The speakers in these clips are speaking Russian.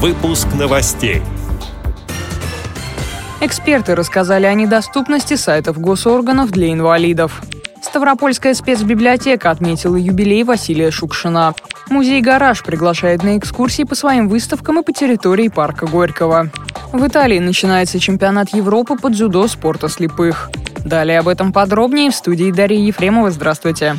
Выпуск новостей. Эксперты рассказали о недоступности сайтов госорганов для инвалидов. Ставропольская спецбиблиотека отметила юбилей Василия Шукшина. Музей «Гараж» приглашает на экскурсии по своим выставкам и по территории парка Горького. В Италии начинается чемпионат Европы по дзюдо спорта слепых. Далее об этом подробнее в студии Дарьи Ефремова. Здравствуйте.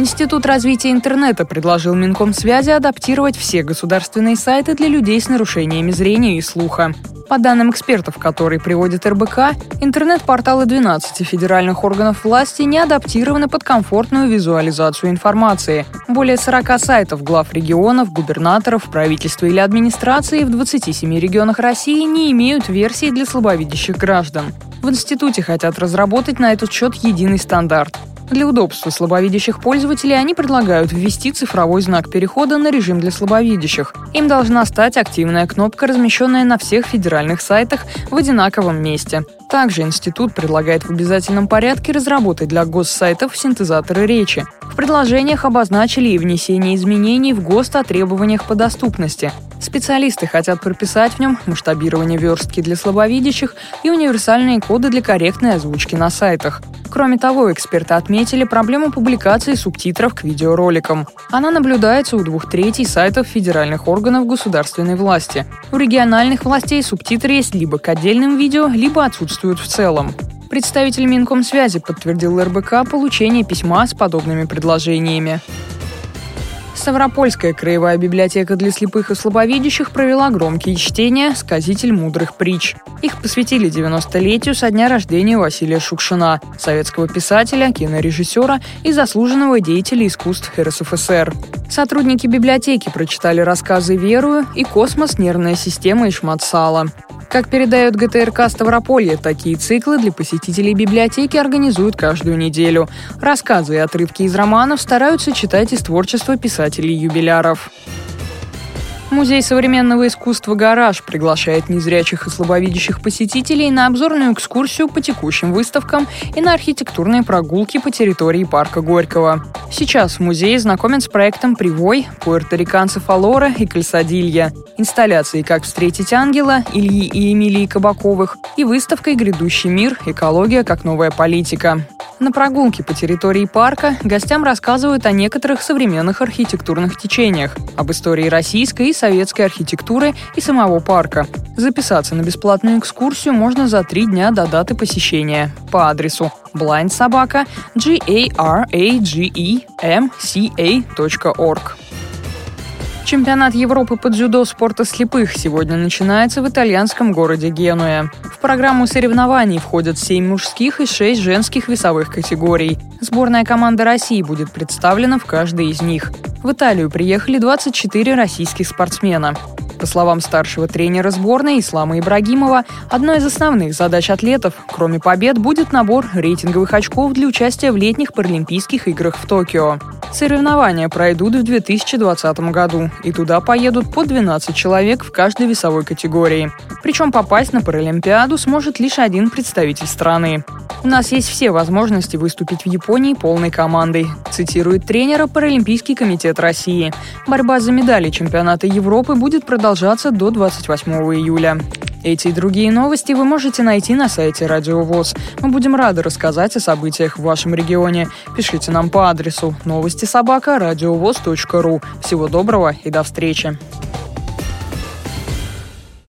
Институт развития интернета предложил Минкомсвязи адаптировать все государственные сайты для людей с нарушениями зрения и слуха. По данным экспертов, которые приводит РБК, интернет-порталы 12 федеральных органов власти не адаптированы под комфортную визуализацию информации. Более 40 сайтов глав регионов, губернаторов, правительства или администрации в 27 регионах России не имеют версий для слабовидящих граждан. В институте хотят разработать на этот счет единый стандарт. Для удобства слабовидящих пользователей они предлагают ввести цифровой знак перехода на режим для слабовидящих. Им должна стать активная кнопка, размещенная на всех федеральных сайтах в одинаковом месте. Также институт предлагает в обязательном порядке разработать для госсайтов синтезаторы речи. В предложениях обозначили и внесение изменений в ГОСТ о требованиях по доступности. Специалисты хотят прописать в нем масштабирование верстки для слабовидящих и универсальные коды для корректной озвучки на сайтах. Кроме того, эксперты отметили проблему публикации субтитров к видеороликам. Она наблюдается у двух третей сайтов федеральных органов государственной власти. У региональных властей субтитры есть либо к отдельным видео, либо отсутствуют в целом. Представитель Минкомсвязи подтвердил РБК получение письма с подобными предложениями. Ставропольская краевая библиотека для слепых и слабовидящих провела громкие чтения «Сказитель мудрых притч». Их посвятили 90-летию со дня рождения Василия Шукшина, советского писателя, кинорежиссера и заслуженного деятеля искусств РСФСР. Сотрудники библиотеки прочитали рассказы «Верую» и «Космос. Нервная система и шмат сала». Как передает ГТРК Ставрополье, такие циклы для посетителей библиотеки организуют каждую неделю. Рассказы и отрывки из романов стараются читать из творчества писателей-юбиляров. Музей современного искусства «Гараж» приглашает незрячих и слабовидящих посетителей на обзорную экскурсию по текущим выставкам и на архитектурные прогулки по территории парка Горького. Сейчас в музее знакомят с проектом «Привой», «Пуэрториканцев Алора» и «Кальсадилья», инсталляцией «Как встретить ангела» Ильи и Эмилии Кабаковых и выставкой «Грядущий мир. Экология как новая политика». На прогулке по территории парка гостям рассказывают о некоторых современных архитектурных течениях, об истории российской и советской архитектуры и самого парка. Записаться на бесплатную экскурсию можно за три дня до даты посещения по адресу blindsobaka.garage.mca.org. Чемпионат Европы по дзюдо спорта слепых сегодня начинается в итальянском городе Генуя. В программу соревнований входят 7 мужских и 6 женских весовых категорий. Сборная команда России будет представлена в каждой из них. В Италию приехали 24 российских спортсмена. По словам старшего тренера сборной Ислама Ибрагимова, одной из основных задач атлетов, кроме побед, будет набор рейтинговых очков для участия в летних Паралимпийских играх в Токио. Соревнования пройдут в 2020 году, и туда поедут по 12 человек в каждой весовой категории. Причем попасть на Паралимпиаду сможет лишь один представитель страны. У нас есть все возможности выступить в Японии полной командой, цитирует тренера Паралимпийский комитет России. Борьба за медали чемпионата Европы будет продолжаться до 28 июля. Эти и другие новости вы можете найти на сайте Радио. Мы будем рады рассказать о событиях в вашем регионе. Пишите нам по адресу новости собака ру. Всего доброго и до встречи.